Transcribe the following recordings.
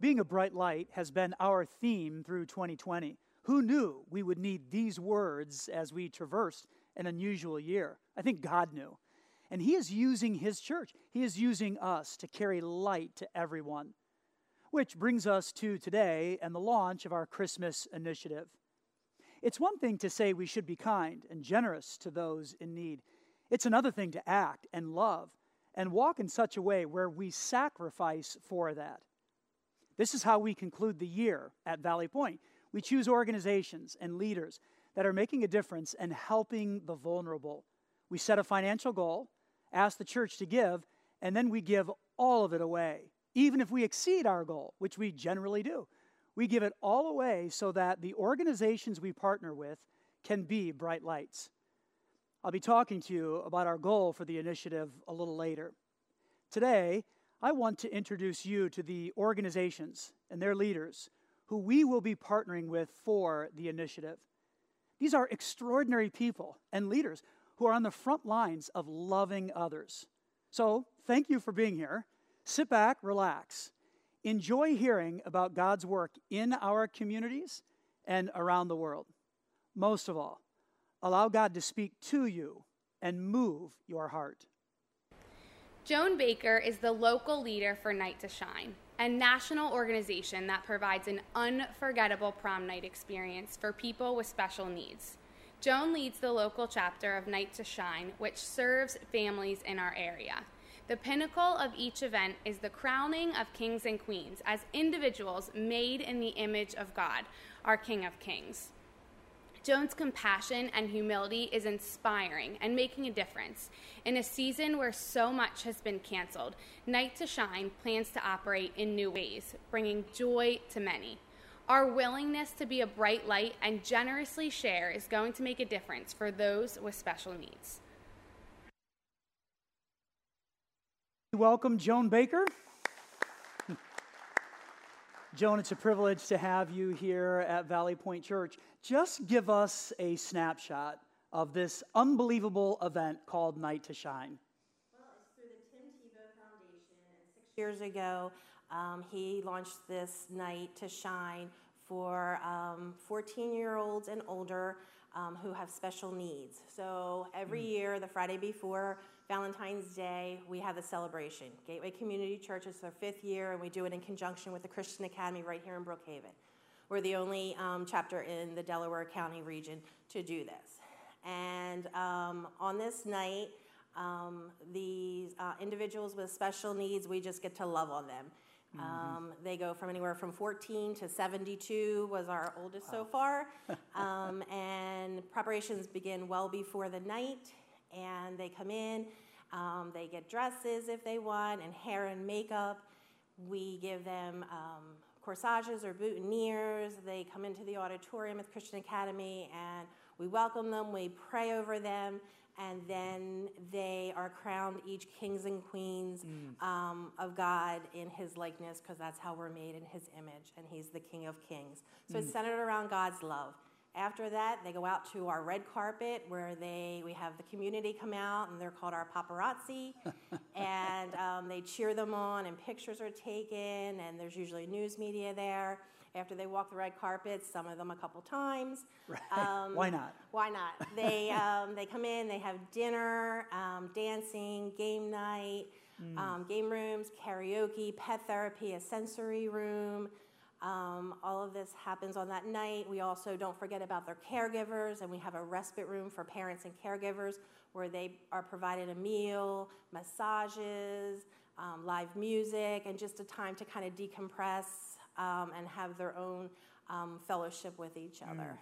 Being a bright light has been our theme through 2020. Who knew we would need these words as we traversed an unusual year? I think God knew. And He is using His church, He is using us to carry light to everyone. Which brings us to today and the launch of our Christmas initiative. It's one thing to say we should be kind and generous to those in need, it's another thing to act and love and walk in such a way where we sacrifice for that. This is how we conclude the year at Valley Point. We choose organizations and leaders that are making a difference and helping the vulnerable. We set a financial goal, ask the church to give, and then we give all of it away even if we exceed our goal, which we generally do. We give it all away so that the organizations we partner with can be bright lights. I'll be talking to you about our goal for the initiative a little later. Today, I want to introduce you to the organizations and their leaders who we will be partnering with for the initiative. These are extraordinary people and leaders who are on the front lines of loving others. So, thank you for being here. Sit back, relax. Enjoy hearing about God's work in our communities and around the world. Most of all, allow God to speak to you and move your heart. Joan Baker is the local leader for Night to Shine, a national organization that provides an unforgettable prom night experience for people with special needs. Joan leads the local chapter of Night to Shine, which serves families in our area. The pinnacle of each event is the crowning of kings and queens as individuals made in the image of God, our King of Kings. Joan's compassion and humility is inspiring and making a difference. In a season where so much has been canceled, Night to Shine plans to operate in new ways, bringing joy to many. Our willingness to be a bright light and generously share is going to make a difference for those with special needs. Welcome, Joan Baker. Joan, it's a privilege to have you here at Valley Point Church. Just give us a snapshot of this unbelievable event called Night to Shine. Well, it's through the Tim Tebow Foundation, six years ago, um, he launched this Night to Shine for 14 um, year olds and older um, who have special needs. So every mm. year, the Friday before Valentine's Day, we have the celebration. Gateway Community Church is their fifth year, and we do it in conjunction with the Christian Academy right here in Brookhaven. We're the only um, chapter in the Delaware County region to do this. And um, on this night, um, these uh, individuals with special needs, we just get to love on them. Mm-hmm. Um, they go from anywhere from 14 to 72 was our oldest wow. so far. um, and preparations begin well before the night and they come in, um, they get dresses if they want, and hair and makeup. We give them um, corsages or boutonnieres. They come into the auditorium at the Christian Academy, and we welcome them, we pray over them, and then they are crowned each kings and queens mm. um, of God in His likeness, because that's how we're made in His image, and He's the King of Kings. So mm. it's centered around God's love. After that, they go out to our red carpet where they we have the community come out and they're called our paparazzi, and um, they cheer them on and pictures are taken and there's usually news media there. After they walk the red carpet, some of them a couple times. Right. Um, why not? Why not? They um, they come in, they have dinner, um, dancing, game night, mm. game rooms, karaoke, pet therapy, a sensory room. Um, all of this happens on that night. We also don't forget about their caregivers, and we have a respite room for parents and caregivers where they are provided a meal, massages, um, live music, and just a time to kind of decompress um, and have their own um, fellowship with each other. Mm.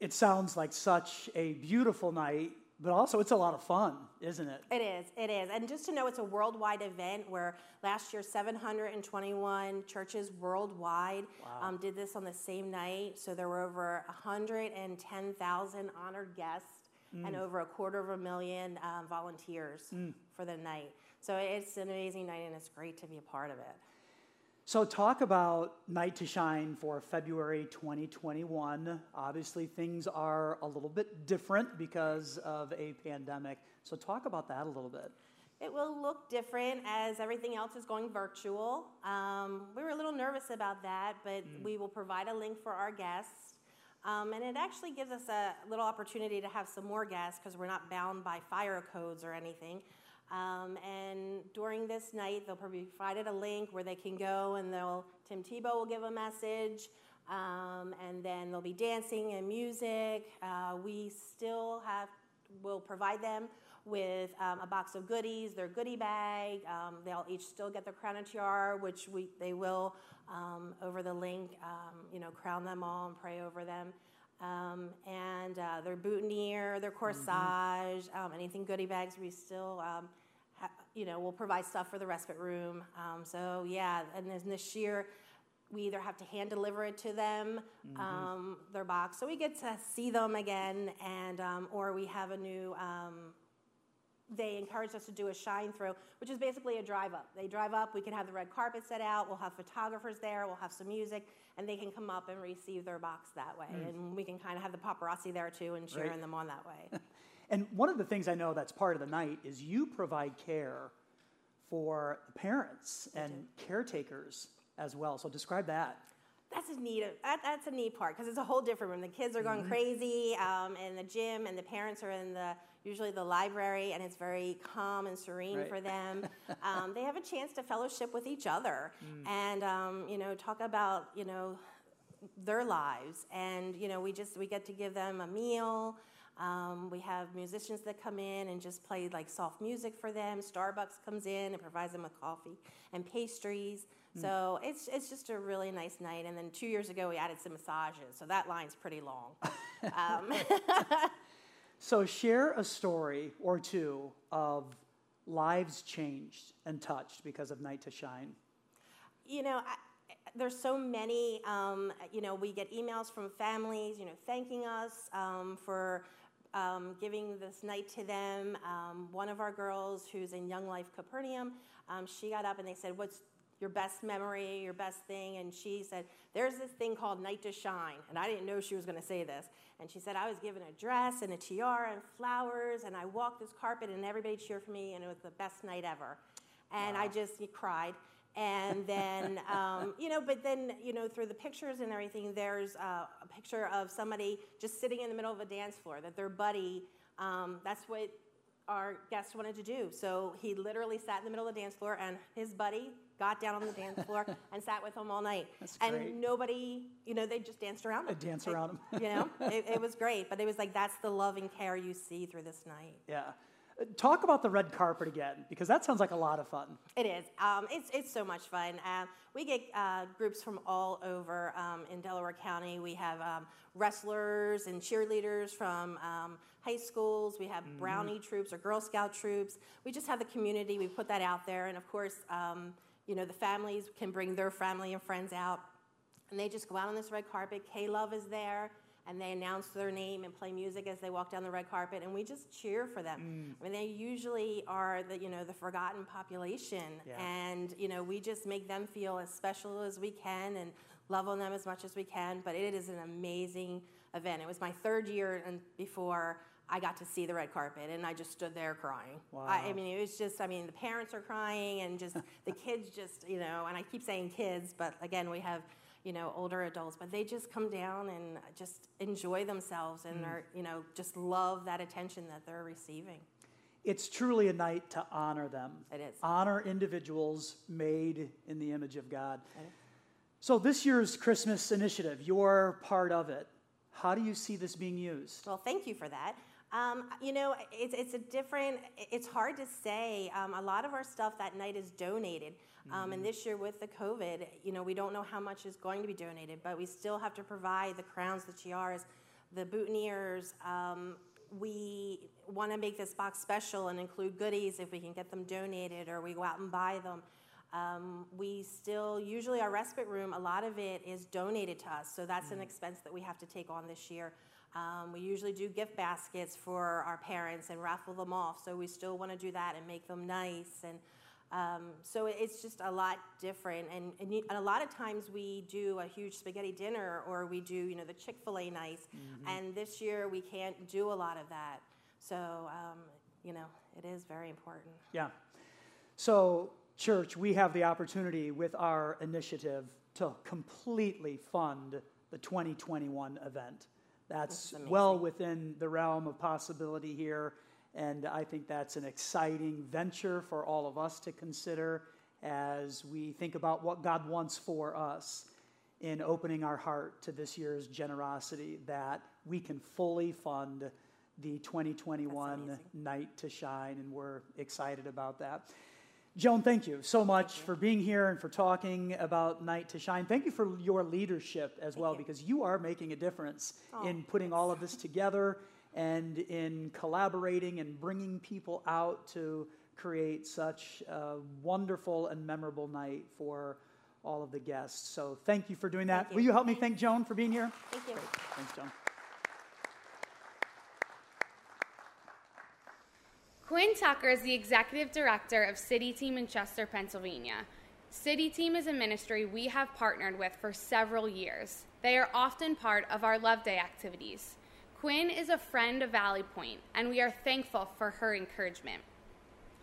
It sounds like such a beautiful night but also it's a lot of fun, isn't it? It is, it is. And just to know it's a worldwide event where last year 721 churches worldwide wow. um, did this on the same night. So there were over 110,000 honored guests mm. and over a quarter of a million um, volunteers mm. for the night. So it's an amazing night and it's great to be a part of it. So, talk about Night to Shine for February 2021. Obviously, things are a little bit different because of a pandemic. So, talk about that a little bit. It will look different as everything else is going virtual. Um, we were a little nervous about that, but mm. we will provide a link for our guests. Um, and it actually gives us a little opportunity to have some more guests because we're not bound by fire codes or anything. Um, and during this night, they'll probably provided a link where they can go and they'll Tim Tebow will give a message. Um, and then there'll be dancing and music. Uh, we still have will provide them with um, a box of goodies, their goodie bag. Um, they'll each still get their crown and tiara, which we, they will um, over the link, um, you know, crown them all and pray over them. Um, and uh, their boutonniere, their corsage, mm-hmm. anything goodie bags, we still, you know, we'll provide stuff for the respite room. so yeah, and then this year, we either have to hand deliver it to them, mm-hmm. um, their box, so we get to see them again, and um, or we have a new um, they encouraged us to do a shine through, which is basically a drive up. They drive up, we can have the red carpet set out, we'll have photographers there, we'll have some music, and they can come up and receive their box that way. Mm. And we can kind of have the paparazzi there too and cheering right. them on that way. and one of the things I know that's part of the night is you provide care for parents and caretakers as well. So describe that that's a neat that, that's a neat part because it's a whole different room the kids are going mm-hmm. crazy um, in the gym and the parents are in the usually the library, and it's very calm and serene right. for them. Um, they have a chance to fellowship with each other mm. and um, you know talk about you know their lives, and you know we just we get to give them a meal. Um, we have musicians that come in and just play like soft music for them. Starbucks comes in and provides them with coffee and pastries. Mm. So it's it's just a really nice night. And then two years ago we added some massages, so that line's pretty long. um, So, share a story or two of lives changed and touched because of Night to Shine. You know, I, there's so many. Um, you know, we get emails from families, you know, thanking us um, for um, giving this night to them. Um, one of our girls, who's in Young Life Capernaum, um, she got up and they said, "What's your best memory, your best thing?" And she said, "There's this thing called Night to Shine," and I didn't know she was going to say this. And she said, I was given a dress and a tiara and flowers, and I walked this carpet, and everybody cheered for me, and it was the best night ever. And wow. I just cried. And then, um, you know, but then, you know, through the pictures and everything, there's uh, a picture of somebody just sitting in the middle of a dance floor, that their buddy, um, that's what our guest wanted to do. So he literally sat in the middle of the dance floor, and his buddy got down on the dance floor and sat with him all night. That's and great. nobody, you know, they just danced around him. Dance around him. you know, it, it was great. But it was like that's the love and care you see through this night. Yeah. Talk about the red carpet again, because that sounds like a lot of fun. It is. Um, it's, it's so much fun. Uh, we get uh, groups from all over um, in Delaware County. We have um, wrestlers and cheerleaders from um, high schools. We have mm-hmm. Brownie troops or Girl Scout troops. We just have the community. We put that out there. And of course, um, you know, the families can bring their family and friends out. And they just go out on this red carpet. K Love is there and they announce their name and play music as they walk down the red carpet and we just cheer for them mm. i mean they usually are the you know the forgotten population yeah. and you know we just make them feel as special as we can and love on them as much as we can but it is an amazing event it was my third year and before I got to see the red carpet and I just stood there crying. Wow. I, I, mean, it was just, I mean, the parents are crying and just the kids just, you know, and I keep saying kids, but again, we have you know, older adults, but they just come down and just enjoy themselves and mm. are, you know, just love that attention that they're receiving. It's truly a night to honor them. It is. Honor individuals made in the image of God. So, this year's Christmas initiative, you're part of it. How do you see this being used? Well, thank you for that. Um, you know, it's, it's a different, it's hard to say. Um, a lot of our stuff that night is donated. Um, mm-hmm. And this year with the COVID, you know, we don't know how much is going to be donated, but we still have to provide the crowns, the tiaras, the boutonnieres. Um, we want to make this box special and include goodies if we can get them donated or we go out and buy them. Um, we still, usually our respite room, a lot of it is donated to us, so that's mm-hmm. an expense that we have to take on this year. Um, we usually do gift baskets for our parents and raffle them off, so we still want to do that and make them nice. And um, so it's just a lot different. And, and, a lot of times we do a huge spaghetti dinner or we do, you know, the Chick fil A nights. Mm-hmm. And this year we can't do a lot of that. So, um, you know, it is very important. Yeah. So, church, we have the opportunity with our initiative to completely fund the 2021 event. That's, well within the realm of possibility here. And I think that's an exciting venture for all of us to consider as we think about what God wants for us in opening our heart to this year's generosity that we can fully fund the 2021 Night to Shine, and we're excited about that. Joan, thank you so much you. for being here and for talking about Night to Shine. Thank you for your leadership as thank well, you. because you are making a difference oh, in putting all of this together and in collaborating and bringing people out to create such a wonderful and memorable night for all of the guests. So thank you for doing that. You. Will you help me thank Joan for being here? Thank you. Great. Thanks, Joan. Quinn Tucker is the executive director of City Team in Chester, Pennsylvania. City Team is a ministry we have partnered with for several years. They are often part of our Love Day activities. Quinn is a friend of Valley Point, and we are thankful for her encouragement.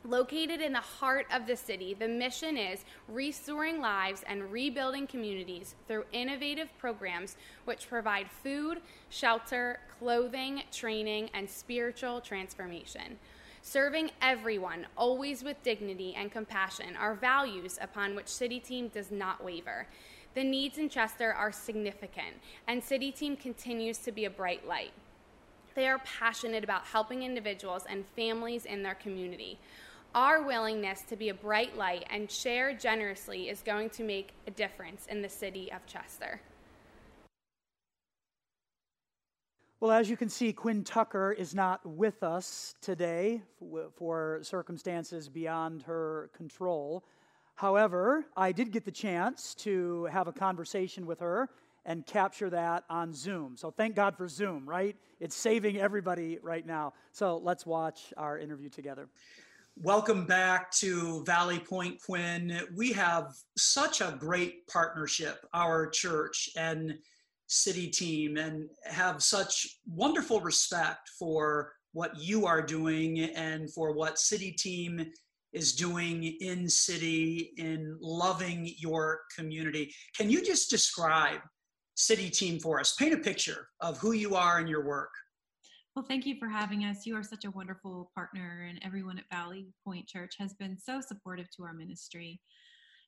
Located in the heart of the city, the mission is restoring lives and rebuilding communities through innovative programs which provide food, shelter, clothing, training, and spiritual transformation. Serving everyone, always with dignity and compassion, are values upon which City Team does not waver. The needs in Chester are significant, and City Team continues to be a bright light. They are passionate about helping individuals and families in their community. Our willingness to be a bright light and share generously is going to make a difference in the city of Chester. Well, as you can see, Quinn Tucker is not with us today for circumstances beyond her control. However, I did get the chance to have a conversation with her and capture that on Zoom. So thank God for Zoom, right? It's saving everybody right now. So let's watch our interview together. Welcome back to Valley Point, Quinn. We have such a great partnership, our church. And city team and have such wonderful respect for what you are doing and for what city team is doing in city in loving your community can you just describe city team for us paint a picture of who you are and your work well thank you for having us you are such a wonderful partner and everyone at valley point church has been so supportive to our ministry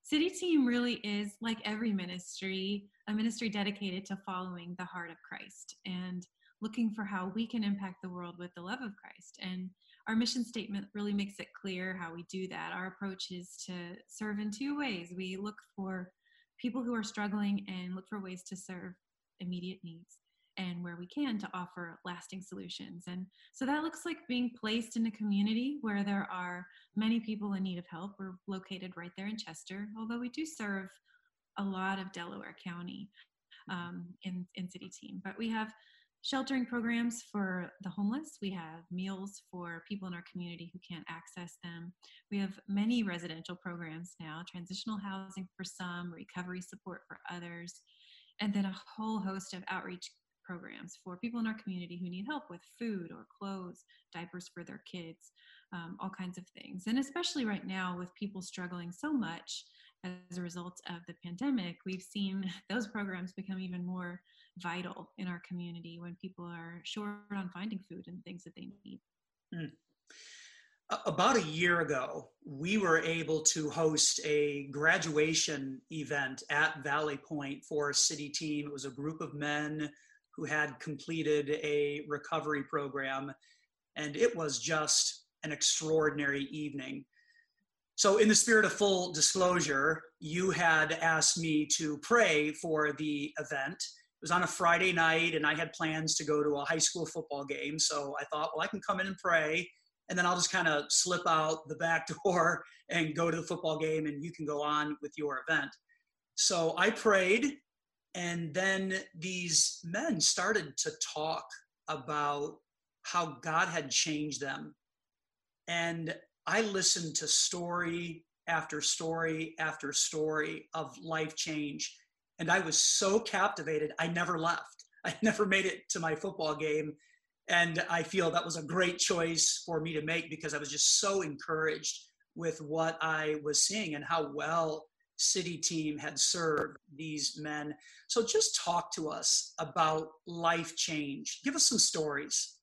City Team really is, like every ministry, a ministry dedicated to following the heart of Christ and looking for how we can impact the world with the love of Christ. And our mission statement really makes it clear how we do that. Our approach is to serve in two ways. We look for people who are struggling and look for ways to serve immediate needs and where we can to offer lasting solutions. And so that looks like being placed in a community where there are many people in need of help. We're located right there in Chester, although we do serve a lot of Delaware County um, in, in City Team. But we have sheltering programs for the homeless. We have meals for people in our community who can't access them. We have many residential programs now transitional housing for some, recovery support for others, and then a whole host of outreach programs for people in our community who need help with food or clothes, diapers for their kids, um, all kinds of things. And especially right now, with people struggling so much as a result of the pandemic, we've seen those programs become even more vital in our community when people are short on finding food and things that they need. Mm. About a year ago, we were able to host a graduation event at Valley Point for a city team. It was a group of men who had completed a recovery program, and it was just an extraordinary evening. So, in the spirit of full disclosure, you had asked me to pray for the event. It was on a Friday night, and I had plans to go to a high school football game. So I thought, well, I can come in and pray, and then I'll just kind of slip out the back door and go to the football game, and you can go on with your event. So I prayed, and then these men started to talk about how God had changed them. And I listened to story after story after story of life change. And I was so captivated, I never left. I never made it to my football game. And I feel that was a great choice for me to make because I was just so encouraged with what I was seeing and how well city team had served these men. So just talk to us about life change. Give us some stories.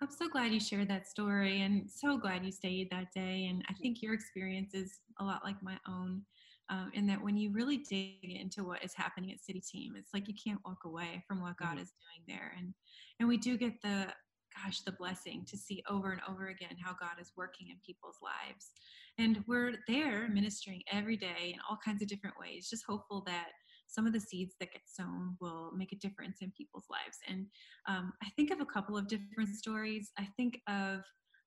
I'm so glad you shared that story and so glad you stayed that day. And I think your experience is a lot like my own. Um, in that when you really dig into what is happening at City Team, it's like you can't walk away from what God mm-hmm. is doing there. And and we do get the gosh, the blessing to see over and over again how God is working in people's lives. And we're there ministering every day in all kinds of different ways, just hopeful that some of the seeds that get sown will make a difference in people's lives. And um, I think of a couple of different stories. I think of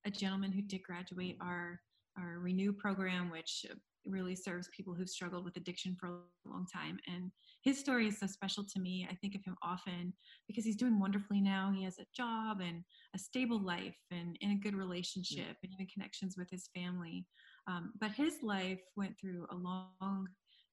a gentleman who did graduate our our Renew program, which really serves people who've struggled with addiction for a long time. And his story is so special to me. I think of him often because he's doing wonderfully now. He has a job and a stable life and in a good relationship and even connections with his family. Um, but his life went through a long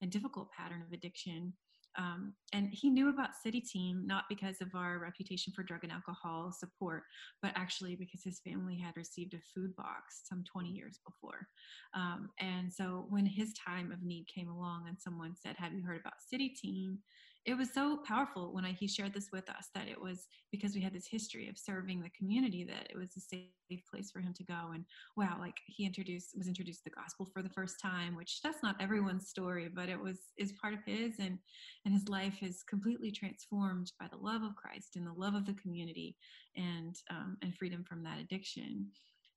difficult pattern of addiction um, and he knew about City Team not because of our reputation for drug and alcohol support, but actually because his family had received a food box some 20 years before. Um, and so when his time of need came along and someone said, Have you heard about City Team? It was so powerful when I, he shared this with us that it was because we had this history of serving the community that it was a safe place for him to go. And wow like he introduced was introduced the gospel for the first time which that's not everyone's story but it was is part of his and and his life is completely transformed by the love of christ and the love of the community and um, and freedom from that addiction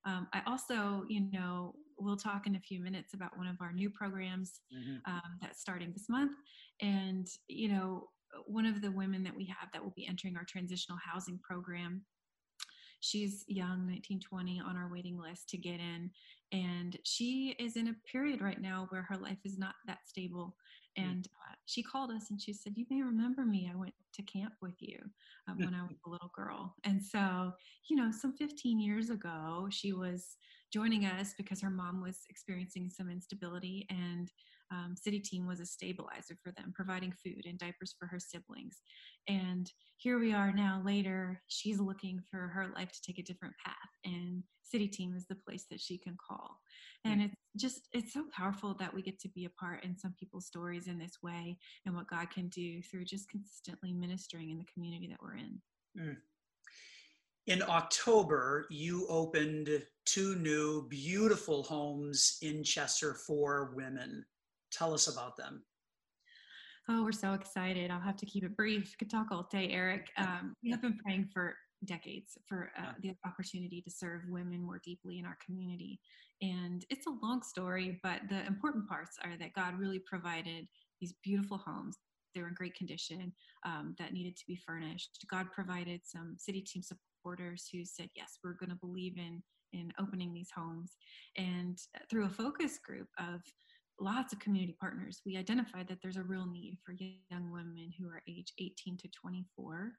um, I also, you know, we'll talk in a few minutes about one of our new programs mm-hmm. um, that's starting this month. And, you know, one of the women that we have that will be entering our transitional housing program she's young 1920 on our waiting list to get in and she is in a period right now where her life is not that stable. And uh, she called us and she said you may remember me. I went to camp with you um, when i was a little girl. And so you know some 15 years ago she was joining us because her mom was experiencing some instability and um, city team was a stabilizer for them providing food and diapers for her siblings. And here we are now later she's looking for her life to take a different path and city team is the place that she can call. And it's just it's so powerful that we get to be a part in some people's stories in this way and what god can do through just consistently ministering in the community that we're in. Mm. in october you opened two new beautiful homes in chester for women tell us about them Oh, we're so excited. I'll have to keep it brief. Could talk all day, Eric. Um, we have been praying for decades for uh, the opportunity to serve women more deeply in our community. And it's a long story, but the important parts are that God really provided these beautiful homes. They were in great condition um, that needed to be furnished. God provided some city team supporters who said, Yes, we're going to believe in in opening these homes. And through a focus group of lots of community partners, we identified that there's a real need for young women who are age 18 to 24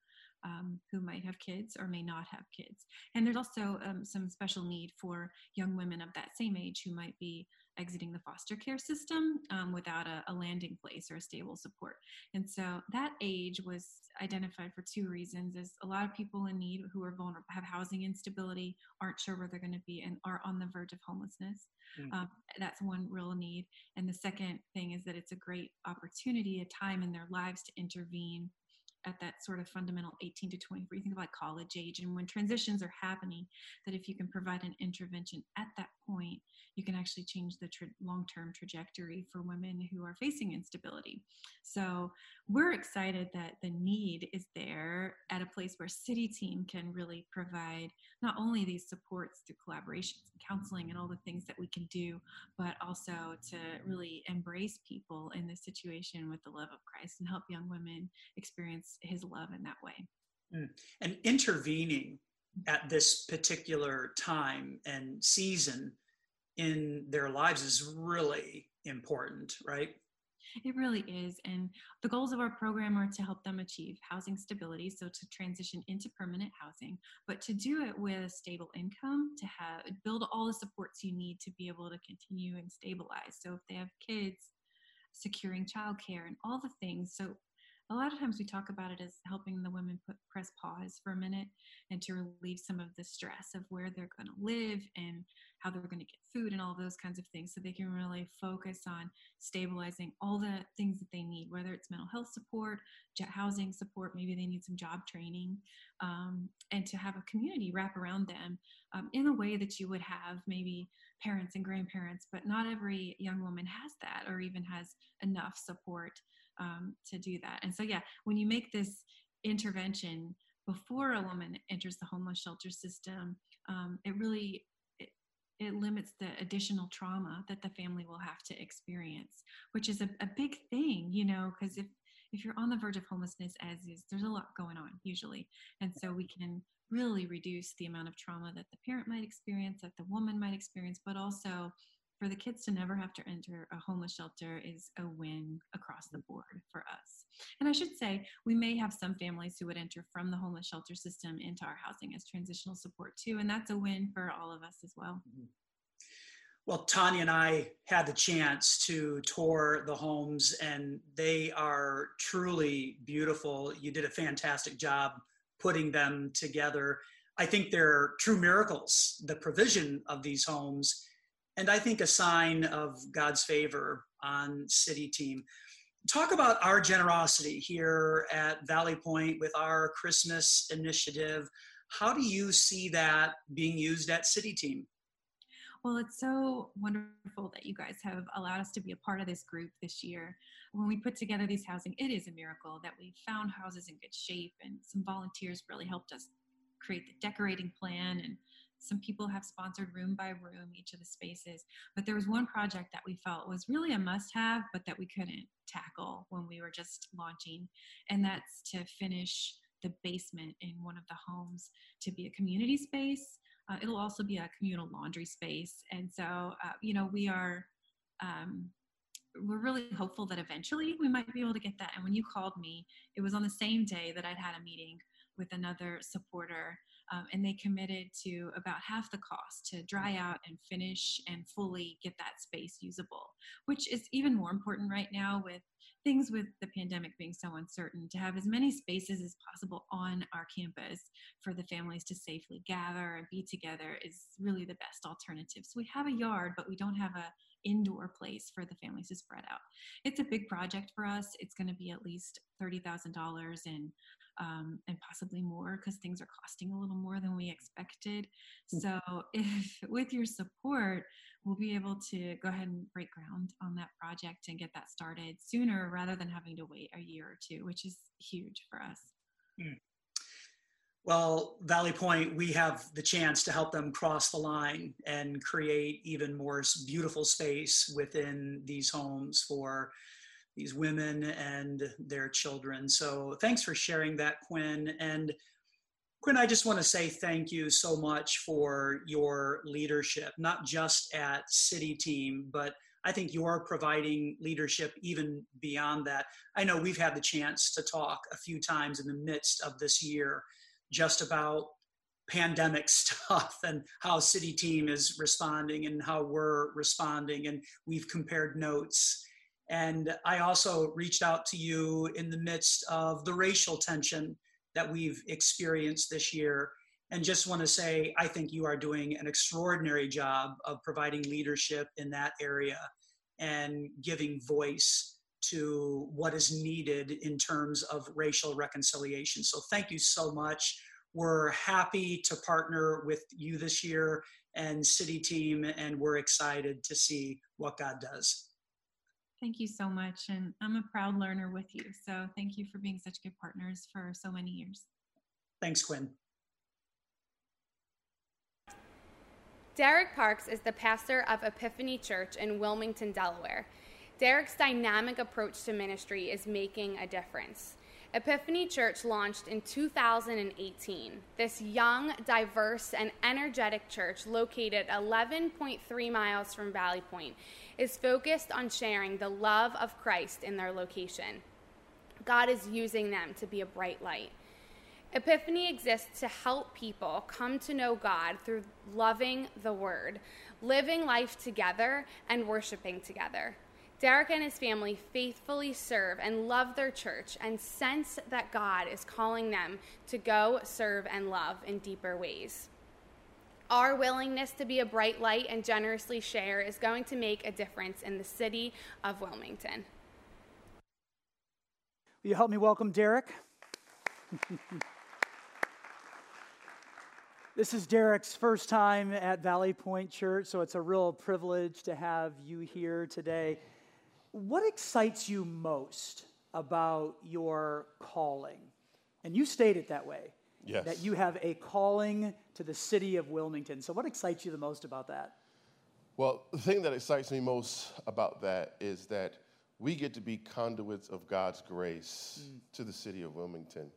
um, who might have kids or may not have kids. And there's also um, some special need for young women of that same age who might be exiting the foster care system um, without a, a, landing place or a stable support. And so that age was identified for two reasons: is a lot of people in need who are vulnerable, have housing instability, aren't sure where they're going to be, and are on the verge of homelessness. Mm-hmm. Um, that's one real need. And the second thing is that it's a great opportunity, a time in their lives to intervene at that sort of fundamental 18 to 24 you think about college age and when transitions are happening that if you can provide an intervention at that point you can actually change the tra- long-term trajectory for women who are facing instability. So we're excited that the need is there at a place where city team can really provide not only these supports through collaborations and counseling and all the things that we can do but also to really embrace people in this situation with the love of christ and help young women experience his love in that way mm. and intervening at this particular time and season in their lives is really important, right? It really is. And the goals of our program are to help them achieve housing stability, so to transition into permanent housing, but to do it with a stable income, to have build all the supports you need to be able to continue and stabilize. So if they have kids, securing childcare and all the things. So a lot of times we talk about it as helping the women put press pause for a minute and to relieve some of the stress of where they're going to live and how they're going to get food and all those kinds of things so they can really focus on stabilizing all the things that they need whether it's mental health support housing support maybe they need some job training um, and to have a community wrap around them um, in a way that you would have maybe parents and grandparents but not every young woman has that or even has enough support um, to do that. And so yeah when you make this intervention before a woman enters the homeless shelter system um, it really it limits the additional trauma that the family will have to experience which is a, a big thing you know because if if you're on the verge of homelessness as is there's a lot going on usually. And so we can really reduce the amount of trauma that the parent might experience that the woman might experience but also for the kids to never have to enter a homeless shelter is a win across the board for us. And I should say, we may have some families who would enter from the homeless shelter system into our housing as transitional support too, and that's a win for all of us as well. Mm-hmm. Well, Tanya and I had the chance to tour the homes, and they are truly beautiful. You did a fantastic job putting them together. I think they're true miracles, the provision of these homes and I think a sign of God's favor on City Team. Talk about our generosity here at Valley Point with our Christmas initiative. How do you see that being used at City Team? Well, it's so wonderful that you guys have allowed us to be a part of this group this year. When we put together these housing, it is a miracle that we found houses in good shape, and some volunteers really helped us create the decorating plan and some people have sponsored room by room each of the spaces but there was one project that we felt was really a must have but that we couldn't tackle when we were just launching and that's to finish the basement in one of the homes to be a community space. Uh, it'll also be a communal laundry space and so uh, you know we are um, we're really hopeful that eventually we might be able to get that and when you called me it was on the same day that i'd had a meeting with another supporter um, and they committed to about half the cost to dry out and finish and fully get that space usable, which is even more important right now with things with the pandemic being so uncertain to have as many spaces as possible on our campus for the families to safely gather and be together is really the best alternative. So we have a yard, but we don't have a indoor place for the families to spread out. It's a big project for us. It's going to be at least $30,000 and um, and possibly more because things are costing a little more than we expected. Mm. So, if with your support, we'll be able to go ahead and break ground on that project and get that started sooner rather than having to wait a year or two, which is huge for us. Mm. Well, Valley Point, we have the chance to help them cross the line and create even more beautiful space within these homes for these women and their children. So thanks for sharing that, Quinn. And Quinn, I just want to say thank you so much for your leadership, not just at City Team, but I think you're providing leadership even beyond that. I know we've had the chance to talk a few times in the midst of this year just about pandemic stuff and how City Team is responding and how we're responding. And we've compared notes and I also reached out to you in the midst of the racial tension that we've experienced this year. And just want to say, I think you are doing an extraordinary job of providing leadership in that area and giving voice to what is needed in terms of racial reconciliation. So, thank you so much. We're happy to partner with you this year and City Team, and we're excited to see what God does. Thank you so much. And I'm a proud learner with you. So thank you for being such good partners for so many years. Thanks, Quinn. Derek Parks is the pastor of Epiphany Church in Wilmington, Delaware. Derek's dynamic approach to ministry is making a difference. Epiphany Church launched in 2018. This young, diverse, and energetic church, located 11.3 miles from Valley Point, is focused on sharing the love of Christ in their location. God is using them to be a bright light. Epiphany exists to help people come to know God through loving the Word, living life together, and worshiping together. Derek and his family faithfully serve and love their church and sense that God is calling them to go serve and love in deeper ways. Our willingness to be a bright light and generously share is going to make a difference in the city of Wilmington. Will you help me welcome Derek? this is Derek's first time at Valley Point Church, so it's a real privilege to have you here today. What excites you most about your calling? And you state it that way. Yes. That you have a calling to the city of Wilmington. So, what excites you the most about that? Well, the thing that excites me most about that is that we get to be conduits of God's grace mm. to the city of Wilmington.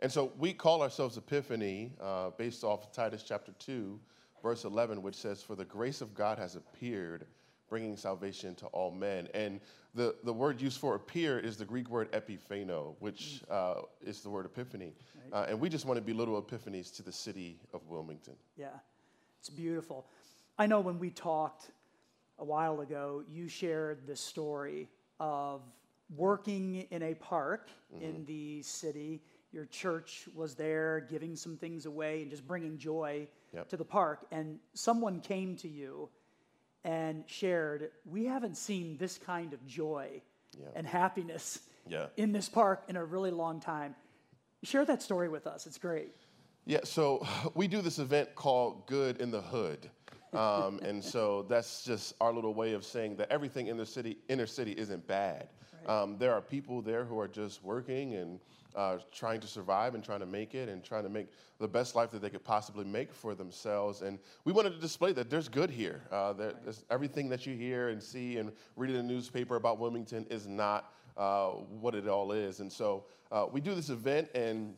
And so we call ourselves Epiphany uh, based off Titus chapter 2, verse 11, which says, For the grace of God has appeared, bringing salvation to all men. And the, the word used for appear is the Greek word epiphano, which mm. uh, is the word epiphany. Right. Uh, and we just want to be little epiphanies to the city of Wilmington. Yeah, it's beautiful. I know when we talked a while ago, you shared the story of working in a park mm-hmm. in the city. Your church was there giving some things away and just bringing joy yep. to the park. And someone came to you and shared, We haven't seen this kind of joy yeah. and happiness yeah. in this park in a really long time. Share that story with us. It's great. Yeah, so we do this event called Good in the Hood. Um, and so that's just our little way of saying that everything in the city, inner city isn't bad. Um, there are people there who are just working and uh, trying to survive and trying to make it and trying to make the best life that they could possibly make for themselves. And we wanted to display that there's good here. Uh, there, there's everything that you hear and see and read in the newspaper about Wilmington is not uh, what it all is. And so uh, we do this event, and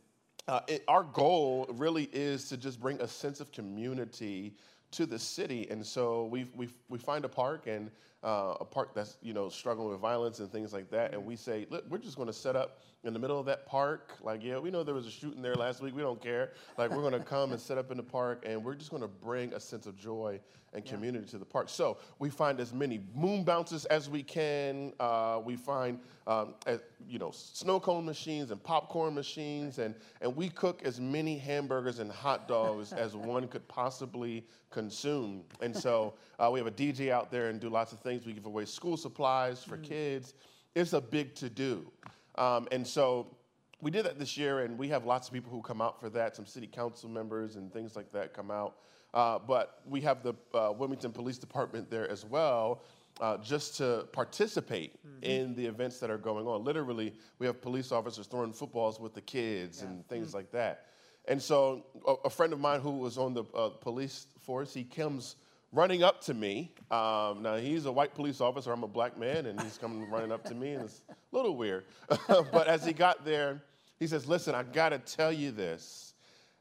uh, it, our goal really is to just bring a sense of community to the city. And so we we we find a park and uh, a park that's you know struggling with violence and things like that, and we say, look, we're just going to set up in the middle of that park. Like, yeah, we know there was a shooting there last week. We don't care. Like, we're going to come and set up in the park, and we're just going to bring a sense of joy and community yeah. to the park. So we find as many moon bounces as we can. Uh, we find, um, as, you know, snow cone machines and popcorn machines, and, and we cook as many hamburgers and hot dogs as one could possibly consume. And so uh, we have a DJ out there and do lots of things. We give away school supplies for mm. kids. It's a big to do. Um, and so we did that this year, and we have lots of people who come out for that. Some city council members and things like that come out. Uh, but we have the uh, Wilmington Police Department there as well. Uh, just to participate mm-hmm. in the events that are going on. Literally, we have police officers throwing footballs with the kids yeah. and things mm-hmm. like that. And so, a, a, friend of mine who was on the uh, police force, he comes running up to me. Um, now, he's a white police officer, I'm a black man, and he's coming running up to me, and it's a little weird. but as he got there, he says, Listen, I got to tell you this.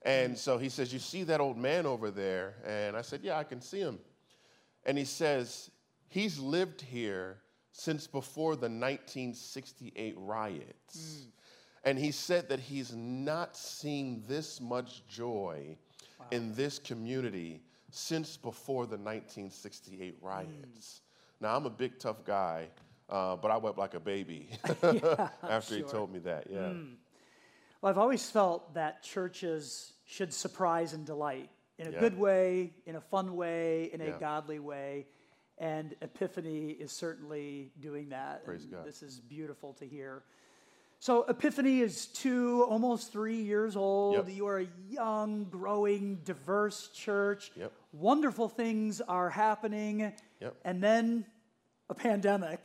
And so he says, You see that old man over there? And I said, Yeah, I can see him. And he says, He's lived here since before the 1968 riots. Mm. And he said that he's not seen this much joy wow. in this community since before the 1968 riots. Mm. Now, I'm a big, tough guy, uh, but I wept like a baby yeah, after sure. he told me that. Yeah. Mm. Well, I've always felt that churches should surprise and delight in a yeah. good way, in a fun way, in a yeah. godly way. And Epiphany is certainly doing that. Praise God. This is beautiful to hear. So, Epiphany is two, almost three years old. Yep. You are a young, growing, diverse church. Yep. Wonderful things are happening. Yep. And then a pandemic.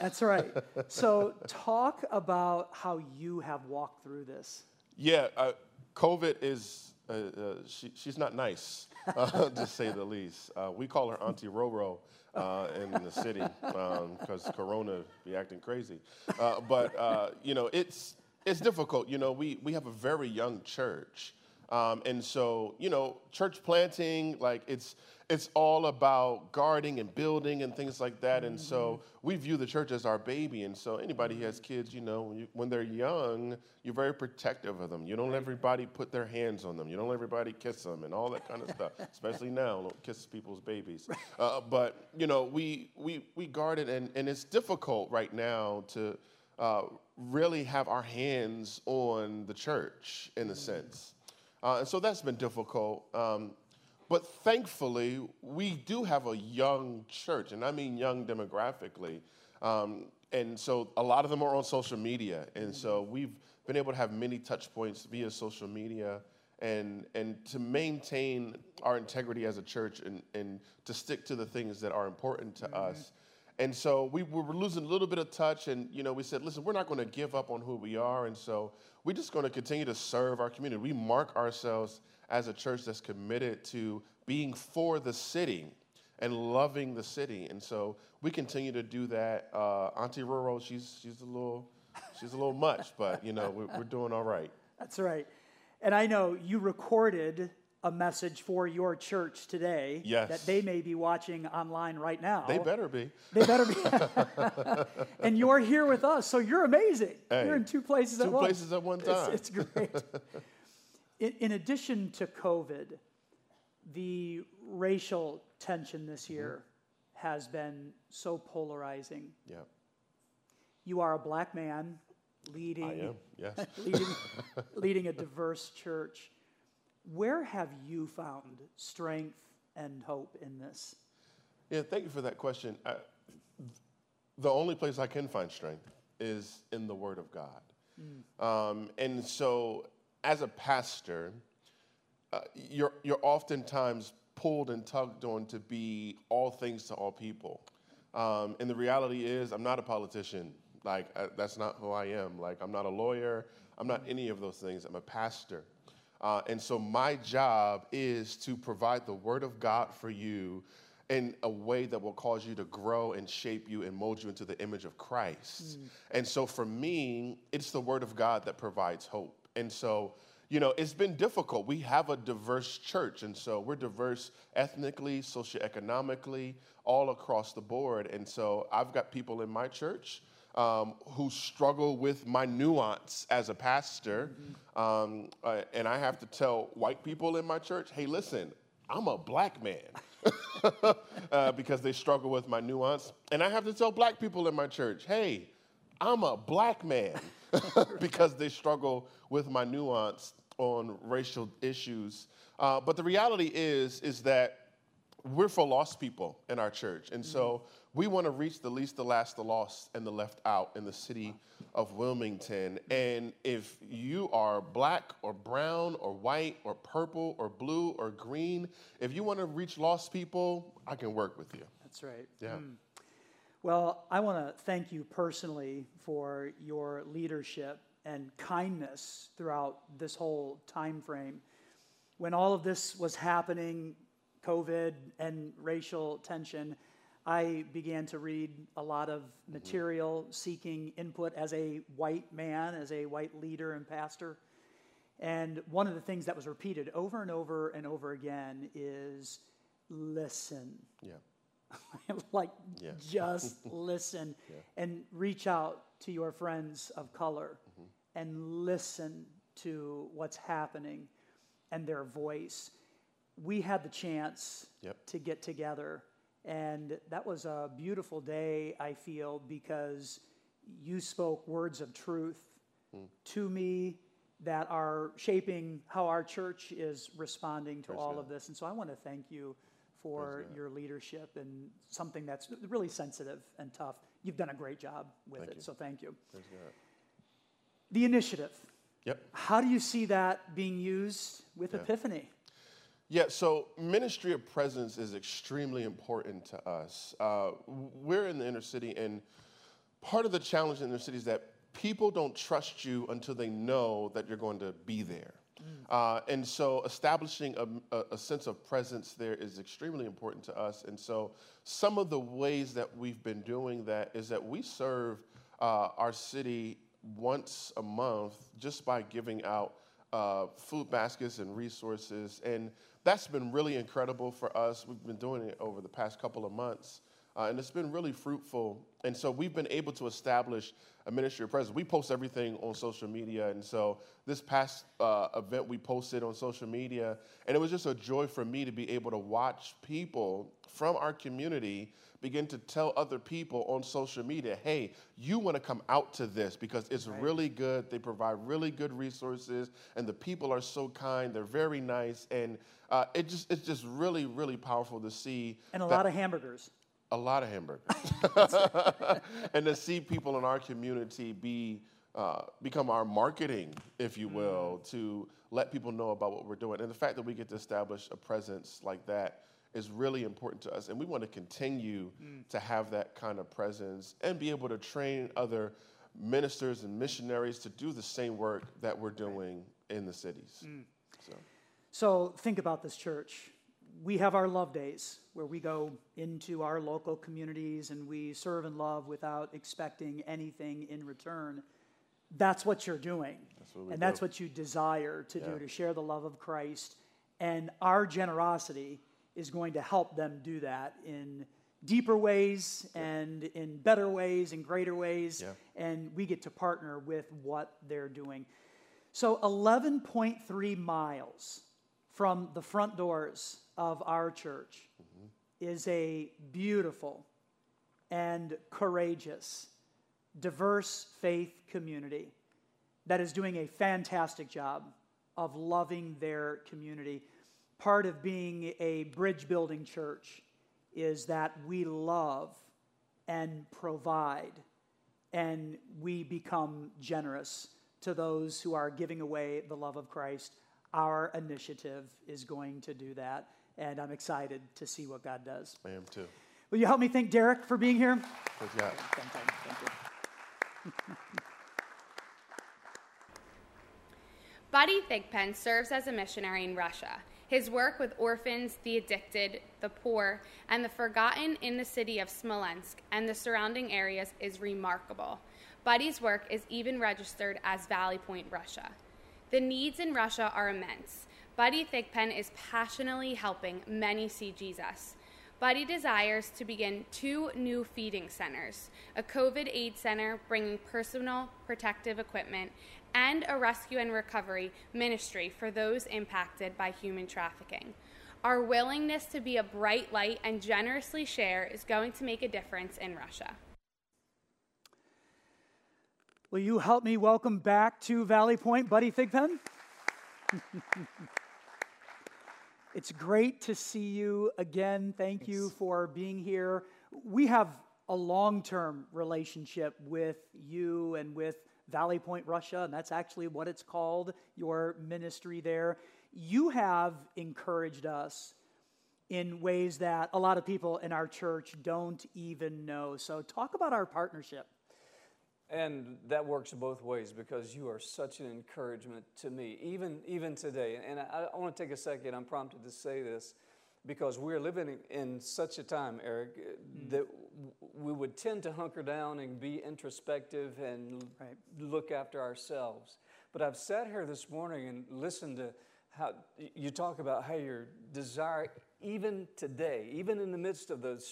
That's right. so, talk about how you have walked through this. Yeah, uh, COVID is, uh, uh, she, she's not nice, uh, to say the least. Uh, we call her Auntie Roro uh, in the city because um, Corona be acting crazy. Uh, but uh, you know, it's it's difficult. You know, we we have a very young church, um, and so you know, church planting like it's it's all about guarding and building and things like that. And so mm-hmm. we view the church as our baby. And so anybody who has kids, you know, when, you, when they're young, you're very protective of them. You don't let everybody put their hands on them. You don't let everybody kiss them and all that kind of stuff. Especially now, don't kiss people's babies. Uh, but you know, we we we guard it, and and it's difficult right now to. Uh, really have our hands on the church in a mm-hmm. sense. Uh, and so that's been difficult. Um, but thankfully, we do have a young church, and I mean young demographically. Um, and so a lot of them are on social media. And so we've been able to have many touch points via social media and, and to maintain our integrity as a church and, and to stick to the things that are important to mm-hmm. us. And so we were losing a little bit of touch, and you know, we said, listen, we're not going to give up on who we are, and so we're just going to continue to serve our community. We mark ourselves as a church that's committed to being for the city and loving the city. And so we continue to do that. Uh, Auntie Roro, she's, she's, a little, she's a little much, but you know, we're, we're doing all right. That's right. And I know you recorded a message for your church today yes. that they may be watching online right now. They better be. They better be. and you're here with us, so you're amazing. Hey, you're in two places two at once. Two places at one time. It's, it's great. in, in, addition to COVID, the racial tension this mm-hmm. year mm-hmm. has been so polarizing. Yeah. You are a black man leading, yes. leading, leading a diverse church. Where have you found strength and hope in this? Yeah, thank you for that question. I, the only place I can find strength is in the Word of God. Mm. Um, and so, as a pastor, uh, you're, you're oftentimes pulled and tugged on to be all things to all people. Um, and the reality is, I'm not a politician. Like, I, uh, that's not who I am. Like, I'm not a lawyer. I'm not any of those things. I'm a pastor. Uh, and so, my job is to provide the Word of God for you in a way that will cause you to grow and shape you and mold you into the image of Christ. Mm. And so, for me, it's the Word of God that provides hope. And so, you know, it's been difficult. We have a diverse church, and so we're diverse ethnically, socioeconomically, all across the board. And so I've got people in my church um, who struggle with my nuance as a pastor. Mm-hmm. Um, uh, and I have to tell white people in my church, hey, listen, I'm a black man. uh, because they struggle with my nuance. And I have to tell black people in my church, hey, I'm a black man because they struggle with my nuance on racial issues. Uh, but the reality is, is that we're for lost people in our church. And so we want to reach the least, the last, the lost, and the left out in the city of Wilmington. And if you are black or brown or white or purple or blue or green, if you want to reach lost people, I can work with you. That's right. Yeah. Mm. Well, I want to thank you personally for your leadership and kindness throughout this whole time frame. When all of this was happening, COVID and racial tension, I began to read a lot of material seeking input as a white man, as a white leader and pastor. And one of the things that was repeated over and over and over again is listen. Yeah. like, yeah. just listen yeah. and reach out to your friends of color mm-hmm. and listen to what's happening and their voice. We had the chance yep. to get together, and that was a beautiful day, I feel, because you spoke words of truth mm. to me that are shaping how our church is responding to Praise all God. of this. And so I want to thank you for your leadership and something that's really sensitive and tough. You've done a great job with thank it, you. so thank you. The initiative. Yep. How do you see that being used with yeah. Epiphany? Yeah, so ministry of presence is extremely important to us. Uh, we're in the inner city, and part of the challenge in the inner city is that people don't trust you until they know that you're going to be there. Mm. Uh, and so establishing a, a, a, sense of presence there is extremely important to us. And so some of the ways that we've been doing that is that we serve uh, our city once a month just by giving out uh, food baskets and resources. And that's been really incredible for us. We've been doing it over the past couple of months. Uh, and it's been really fruitful. And so we've been able to establish a ministry of presence. We post everything on social media. And so this past uh, event we posted on social media, and it was just a joy for me to be able to watch people from our community begin to tell other people on social media, hey, you want to come out to this because it's right. really good. They provide really good resources, and the people are so kind. They're very nice, and uh, it just it's just really really powerful to see. And a lot of hamburgers. A lot of hamburgers, and to see people in our community be. Uh, become our marketing, if you will, mm. to let people know about what we're doing. And the fact that we get to establish a presence like that is really important to us. And we want to continue mm. to have that kind of presence and be able to train other ministers and missionaries to do the same work that we're doing in the cities. Mm. So. so think about this church. We have our love days where we go into our local communities and we serve and love without expecting anything in return. That's what you're doing. That's what and do. that's what you desire to yeah. do, to share the love of Christ. And our generosity is going to help them do that in deeper ways and in better ways and greater ways. Yeah. And we get to partner with what they're doing. So 11.3 miles from the front doors of our church mm-hmm. is a beautiful and courageous, diverse faith community that is doing a fantastic job of loving their community part of being a bridge building church is that we love and provide and we become generous to those who are giving away the love of Christ. Our initiative is going to do that, and I'm excited to see what God does. I am too. Will you help me thank Derek for being here? Thank you. Thank you. Buddy Thigpen serves as a missionary in Russia. His work with orphans, the addicted, the poor, and the forgotten in the city of Smolensk and the surrounding areas is remarkable. Buddy's work is even registered as Valley Point, Russia. The needs in Russia are immense. Buddy Thigpen is passionately helping many see Jesus. Buddy desires to begin two new feeding centers a COVID aid center bringing personal protective equipment and a rescue and recovery ministry for those impacted by human trafficking. Our willingness to be a bright light and generously share is going to make a difference in Russia. Will you help me welcome back to Valley Point, Buddy Thigpen? it's great to see you again. Thank Thanks. you for being here. We have a long term relationship with you and with Valley Point, Russia, and that's actually what it's called, your ministry there. You have encouraged us in ways that a lot of people in our church don't even know. So, talk about our partnership. And that works both ways because you are such an encouragement to me, even, even today. And I, I want to take a second, I'm prompted to say this because we're living in such a time, Eric, mm. that we would tend to hunker down and be introspective and right. look after ourselves. But I've sat here this morning and listened to how you talk about how your desire, even today, even in the midst of the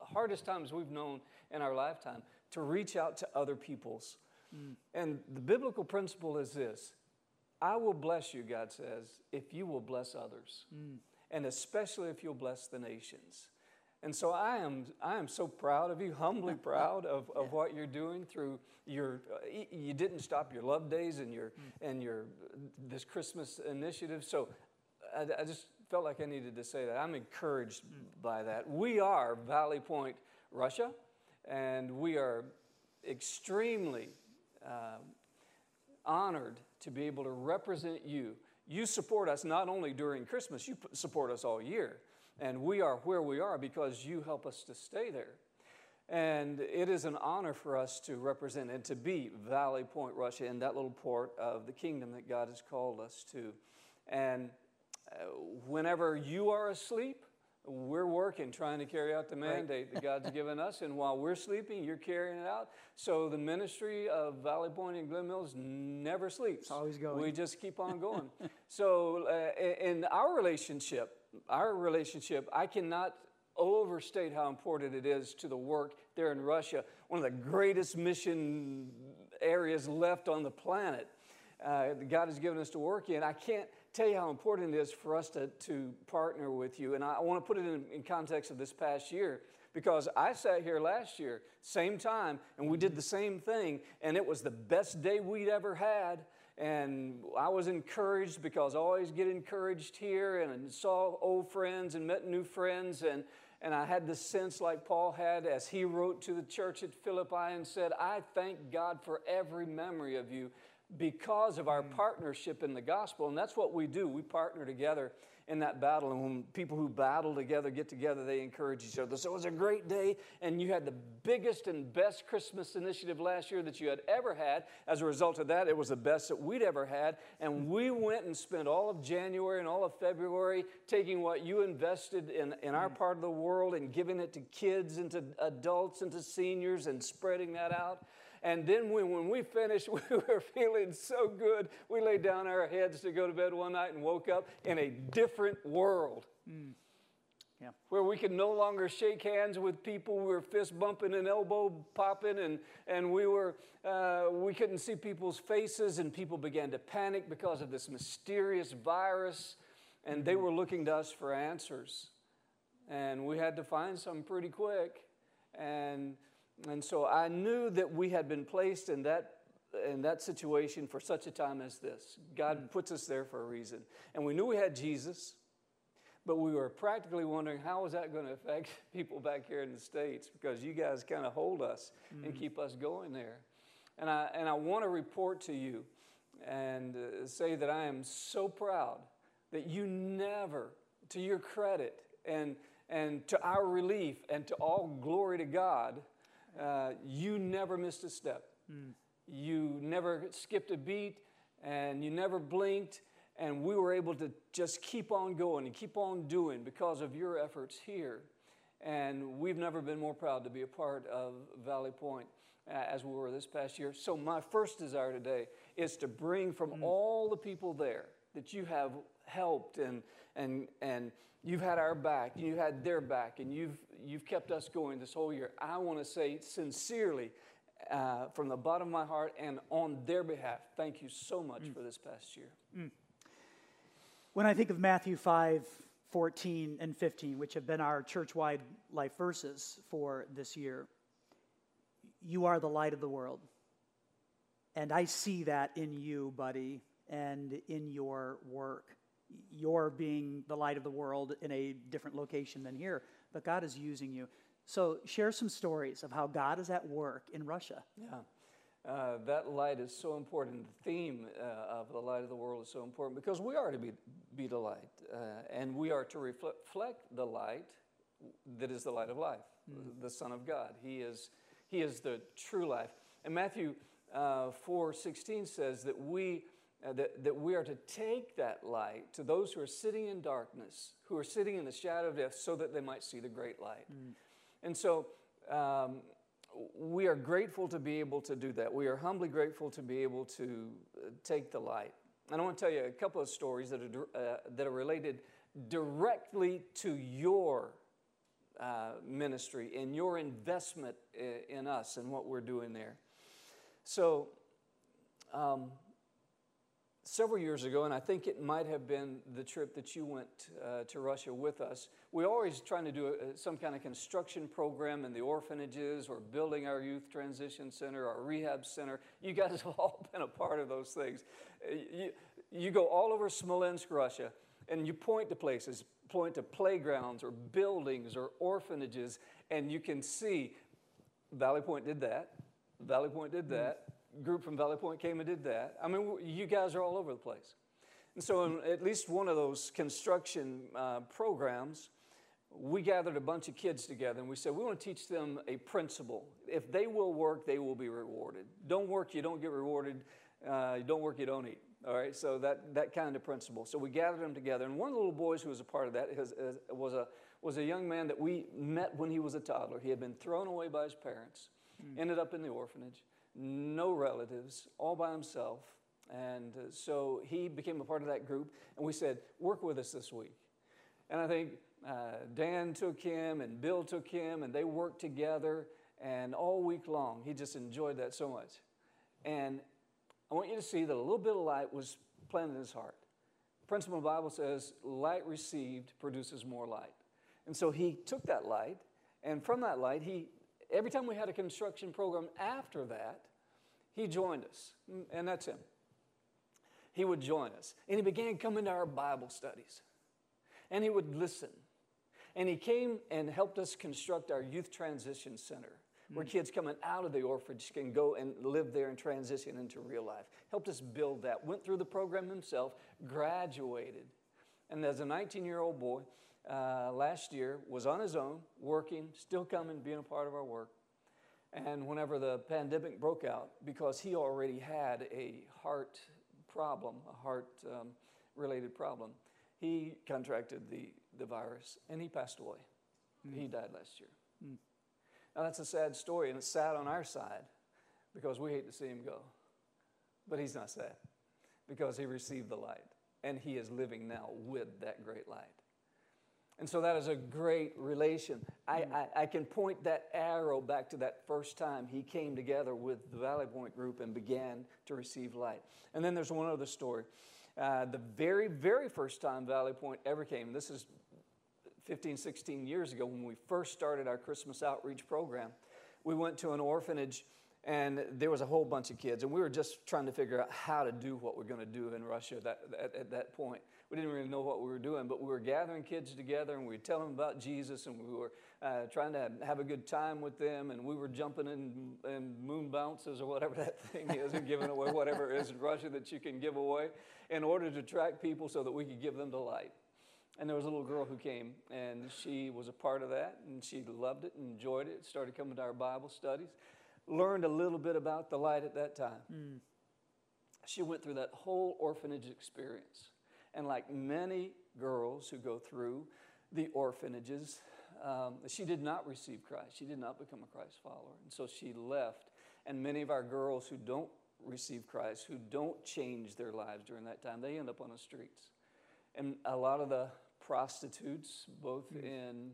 hardest times we've known in our lifetime, to reach out to other people's. Mm. And the biblical principle is this I will bless you, God says, if you will bless others. Mm and especially if you'll bless the nations. And so I am, I am so proud of you, humbly proud of, of what you're doing through your, uh, you didn't stop your love days and your, mm. and your, this Christmas initiative. So I, I, just felt like I needed to say that. I'm encouraged mm. by that. We are Valley Point, Russia, and we are extremely uh, honored to be able to represent you you support us not only during Christmas, you support us all year. And we are where we are because you help us to stay there. And it is an honor for us to represent and to be Valley Point, Russia, in that little port of the kingdom that God has called us to. And uh, whenever you are asleep, we're working, trying to carry out the mandate right. that God's given us. And while we're sleeping, you're carrying it out. So the ministry of Valley Point and Glen Mills never sleeps. It's always going. We just keep on going. so uh, in our relationship, our relationship, I cannot overstate how important it is to the work there in Russia, one of the greatest mission areas left on the planet. Uh, God has given us to work in. I can't tell you how important it is for us to, to partner with you. And I, I want to put it in, in context of this past year because I sat here last year, same time, and we did the same thing, and it was the best day we'd ever had. And I was encouraged because I always get encouraged here and saw old friends and met new friends. And, and I had the sense, like Paul had, as he wrote to the church at Philippi and said, I thank God for every memory of you because of our hmm. partnership in the gospel. And that's what we do. We partner together in that battle. And when people who battle together get together, they encourage each other. So it was a great day, and you had the biggest and best Christmas initiative last year that you had ever had. As a result of that, it was the best that we'd ever had. And we went and spent all of January and all of February taking what you invested in, in our hmm. part of the world and giving it to kids and to adults and to seniors and spreading that out. And then when, when we finished, we were feeling so good. We laid down our heads to go to bed one night and woke up in a different world. Mm. Yeah. Where we could no longer shake hands with people. We were fist bumping and elbow popping, and, and we, were, uh, we couldn't see people's faces, and people began to panic because of this mysterious virus, and they mm. were looking to us for answers. And we had to find some pretty quick. And and so I knew that we had been placed in that in that situation for such a time as this. God mm. puts us there for a reason. And we knew we had Jesus, but we were practically wondering how is that going to affect people back here in the States because you guys kind of hold us mm. and keep us going there. And I, and I want to report to you and uh, say that I am so proud that you never, to your credit and, and to our relief and to all glory to God, uh, you never missed a step. Mm. You never skipped a beat and you never blinked. And we were able to just keep on going and keep on doing because of your efforts here. And we've never been more proud to be a part of Valley Point uh, as we were this past year. So, my first desire today is to bring from mm. all the people there that you have helped and, and, and you've had our back, and you had their back, and you've, you've kept us going this whole year. I want to say sincerely, uh, from the bottom of my heart and on their behalf, thank you so much mm. for this past year. Mm. When I think of Matthew 5, 14 and 15, which have been our church wide life verses for this year, you are the light of the world. And I see that in you, buddy, and in your work you're being the light of the world in a different location than here, but God is using you. So, share some stories of how God is at work in Russia. Yeah. Uh, that light is so important. The theme uh, of the light of the world is so important because we are to be, be the light, uh, and we are to reflect the light that is the light of life, mm. the Son of God. He is, he is the true life. And Matthew uh, 4 16 says that we uh, that, that we are to take that light to those who are sitting in darkness, who are sitting in the shadow of death, so that they might see the great light. Mm. And so um, we are grateful to be able to do that. We are humbly grateful to be able to uh, take the light. And I want to tell you a couple of stories that are, uh, that are related directly to your uh, ministry and your investment in, in us and what we're doing there. So, um, several years ago, and I think it might have been the trip that you went uh, to Russia with us. We're always trying to do a, some kind of construction program in the orphanages or building our youth transition center, our rehab center. You guys have all been a part of those things. Uh, you, you go all over Smolensk, Russia, and you point to places, point to playgrounds or buildings or orphanages, and you can see Valley Point did that. Valley Point did that group from Valley Point came and did that. I mean, you guys are all over the place. And so, in at least one of those construction uh, programs, we gathered a bunch of kids together and we said, we want to teach them a principle. If they will work, they will be rewarded. Don't work, you don't get rewarded. Uh, don't work, you don't eat. All right, so that, that kind of principle. So we gathered them together, and one of the little boys who was a part of that is, is, was, a, was a young man that we met when he was a toddler. He had been thrown away by his parents, mm. ended up in the orphanage no relatives, all by himself. And uh, so he became a part of that group, and we said, Work with us this week. And I think uh, Dan took him and Bill took him, and they worked together. And all week long, he just enjoyed that so much. And I want you to see that a little bit of light was planted in his heart. Principle of the Bible says, light received produces more light. And so he took that light, and from that light, he every time we had a construction program after that, he joined us. And that's him. He would join us. And he began coming to our Bible studies. And he would listen. And he came and helped us construct our youth transition center where mm. kids coming out of the orphanage can go and live there and transition into real life. Helped us build that. Went through the program himself, graduated. And as a 19 year old boy, uh, last year was on his own, working, still coming, being a part of our work. And whenever the pandemic broke out, because he already had a heart problem, a heart um, related problem, he contracted the, the virus and he passed away. Mm. He died last year. Mm. Now, that's a sad story, and it's sad on our side because we hate to see him go. But he's not sad because he received the light and he is living now with that great light. And so that is a great relation. I, mm. I, I, can point that arrow back to that first time he came together with the Valley Point group and began to receive light. And then there's one other story. Uh, the very, very first time Valley Point ever came, this is 15, 16 years ago when we first started our Christmas outreach program, we went to an orphanage and there was a whole bunch of kids and we were just trying to figure out how to do what we're going to do in russia that, at, at that point we didn't really know what we were doing, but we were gathering kids together and we were telling them about Jesus and we were uh, trying to have a good time with them and we were jumping in, in moon bounces or whatever that thing is and giving away whatever it is in Russia that you can give away in order to attract people so that we could give them the light. And there was a little girl who came and she was a part of that and she loved it and enjoyed it, started coming to our Bible studies, learned a little bit about the light at that time. Mm. She went through that whole orphanage experience and like many girls who go through the orphanages, um, she did not receive Christ. She did not become a Christ follower. And so she left. And many of our girls who don't receive Christ, who don't change their lives during that time, they end up on the streets. And a lot of the prostitutes, both mm. in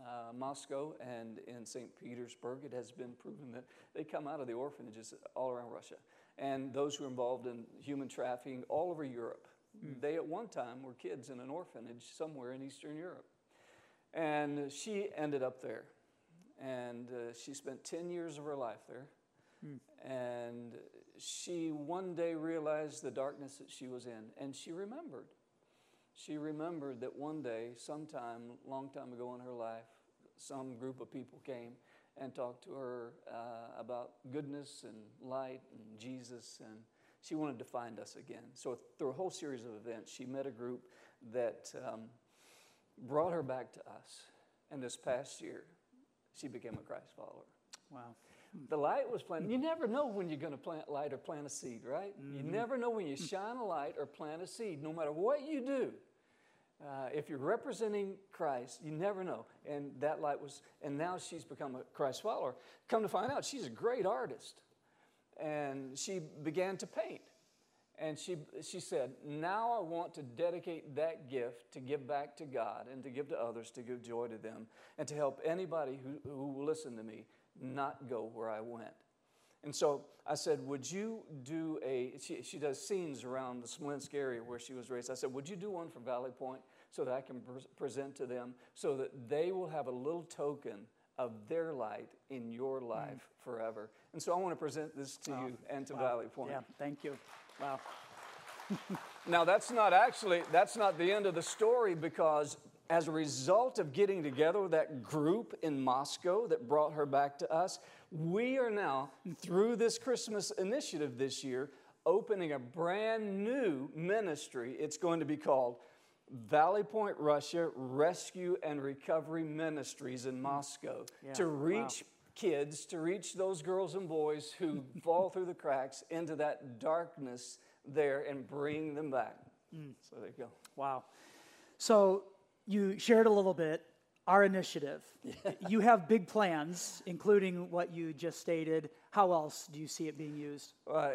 uh, Moscow and in St. Petersburg, it has been proven that they come out of the orphanages all around Russia. And those who are involved in human trafficking all over Europe. Mm. They, at one time, were kids in an orphanage somewhere in Eastern Europe. And she ended up there. And uh, she spent 10 years of her life there. Mm. And she one day realized the darkness that she was in. And she remembered. She remembered that one day, sometime, long time ago in her life, some group of people came and talked to her uh, about goodness and light and Jesus and she wanted to find us again. So, through a whole series of events, she met a group that um, brought her back to us. And this past year, she became a Christ follower. Wow. The light was planted. You never know when you're going to plant light or plant a seed, right? Mm-hmm. You never know when you shine a light or plant a seed, no matter what you do. Uh, if you're representing Christ, you never know. And that light was, and now she's become a Christ follower. Come to find out, she's a great artist and she began to paint. And she, she said, Now I want to dedicate that gift to give back to God and to give to others, to give joy to them, and to help anybody who, who will listen to me not go where I went. And so I said, Would you do a, she, she does scenes around the Smolensk area where she was raised. I said, Would you do one for Valley Point so that I can pre- present to them so that they will have a little token of their light in your mm. life mm. forever. And so I want to present this to wow. you and to wow. Valley Point. Yeah, thank you. Wow. now that's not actually that's not the end of the story because as a result of getting together with that group in Moscow that brought her back to us, we are now through this Christmas initiative this year opening a brand new ministry. It's going to be called Valley Point, Russia Rescue and Recovery Ministries in Moscow yeah. to reach wow. kids, to reach those girls and boys who fall through the cracks into that darkness there and bring them back. Mm. So there you go. Wow. So you shared a little bit our initiative. you have big plans, including what you just stated. How else do you see it being used? Uh,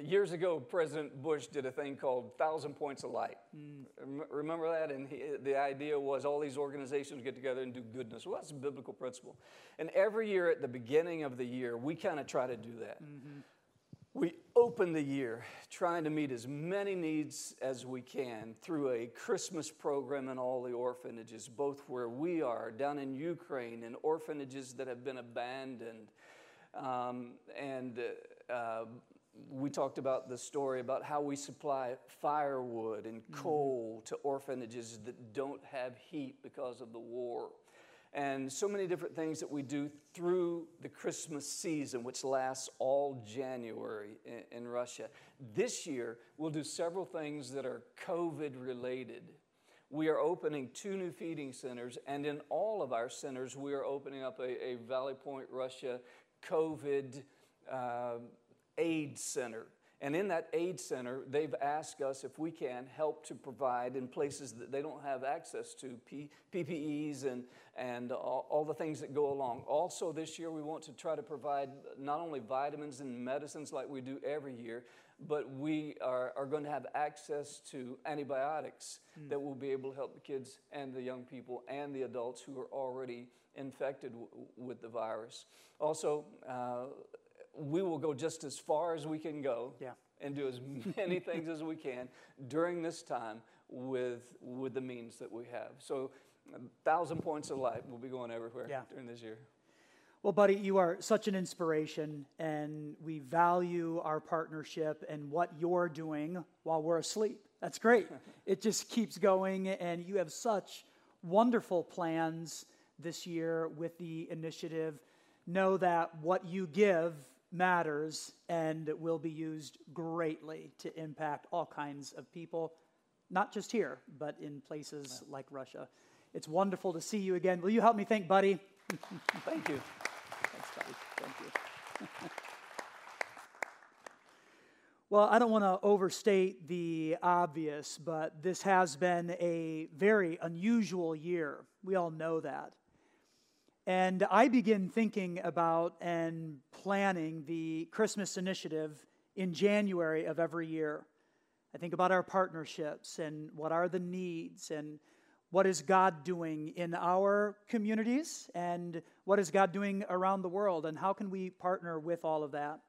years ago, President Bush did a thing called Thousand Points of Light. Mm. Remember that? And he, the idea was all these organizations get together and do goodness. Well, that's a biblical principle. And every year at the beginning of the year, we kind of try to do that. Mm-hmm. We open the year trying to meet as many needs as we can through a Christmas program in all the orphanages, both where we are, down in Ukraine, in orphanages that have been abandoned. Um, and uh, we talked about the story about how we supply firewood and mm-hmm. coal mm-hmm. to orphanages that don't have heat because of the war and so many different things that we do through the Christmas season, which lasts all January in, in, Russia. This year, we'll do several things that are COVID related. We are opening two new feeding centers, and in all of our centers, we are opening up a, a Valley Point Russia COVID uh, aid center. And in that aid center, they've asked us if we can help to provide in places that they don't have access to P- PPEs and, and all, all, the things that go along. Also, this year, we want to try to provide not only vitamins and medicines like we do every year, but we are, are going to have access to antibiotics mm. that will be able to help the kids and the young people and the adults who are already infected w- with the virus. Also, uh, we will go just as far as we can go yeah. and do as many things as we can during this time with, with the means that we have. So, a thousand points of light will be going everywhere yeah. during this year. Well, buddy, you are such an inspiration, and we value our partnership and what you're doing while we're asleep. That's great. it just keeps going, and you have such wonderful plans this year with the initiative. Know that what you give matters and will be used greatly to impact all kinds of people, not just here, but in places like Russia. It's wonderful to see you again. Will you help me thank Buddy? Thank you. Thanks, Buddy. Thank you. well, I don't want to overstate the obvious, but this has been a very unusual year. We all know that. And I begin thinking about and planning the Christmas initiative in January of every year. I think about our partnerships and what are the needs and what is God doing in our communities and what is God doing around the world and how can we partner with all of that.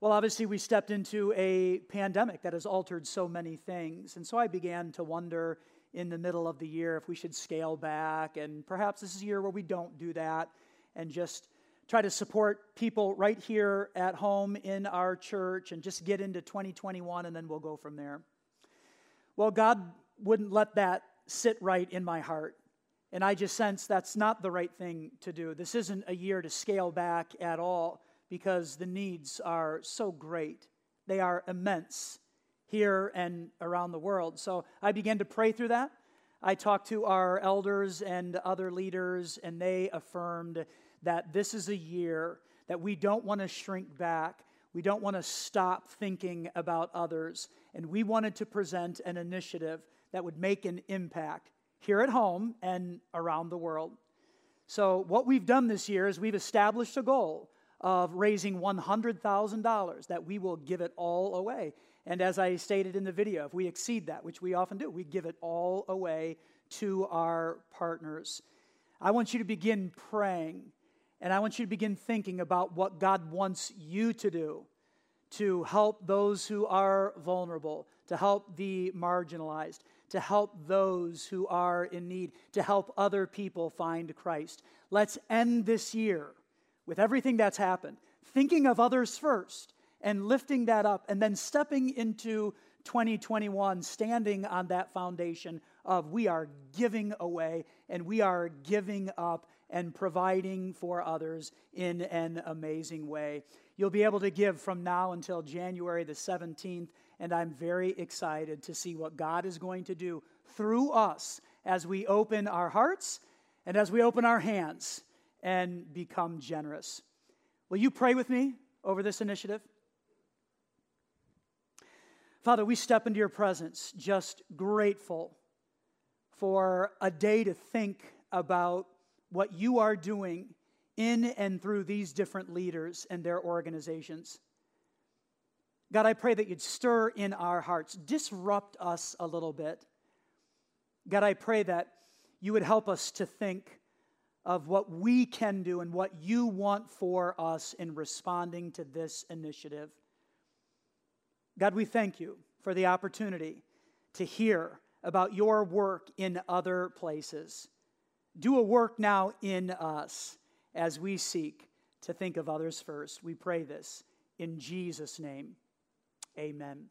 Well, obviously, we stepped into a pandemic that has altered so many things. And so I began to wonder in the middle of the year if we should scale back. And perhaps this is a year where we don't do that and just try to support people right here at home in our church and just get into 2021 and then we'll go from there. Well, God wouldn't let that sit right in my heart. And I just sense that's not the right thing to do. This isn't a year to scale back at all because the needs are so great. They are immense here and around the world. So I began to pray through that. I talked to our elders and other leaders, and they affirmed that this is a year that we don't want to shrink back. We don't want to stop thinking about others. And we wanted to present an initiative that would make an impact here at home and around the world. So, what we've done this year is we've established a goal of raising $100,000 that we will give it all away. And as I stated in the video, if we exceed that, which we often do, we give it all away to our partners. I want you to begin praying and I want you to begin thinking about what God wants you to do to help those who are vulnerable, to help the marginalized, to help those who are in need, to help other people find Christ. Let's end this year with everything that's happened, thinking of others first and lifting that up, and then stepping into 2021, standing on that foundation of we are giving away and we are giving up and providing for others in an amazing way. You'll be able to give from now until January the 17th, and I'm very excited to see what God is going to do through us as we open our hearts and as we open our hands and become generous. Will you pray with me over this initiative? Father, we step into your presence just grateful for a day to think about what you are doing in and through these different leaders and their organizations. God, I pray that you'd stir in our hearts, disrupt us a little bit. God, I pray that you would help us to think of what we can do and what you want for us in responding to this initiative. God, we thank you for the opportunity to hear about your work in other places. Do a work now in us as we seek to think of others first. We pray this in Jesus' name. Amen.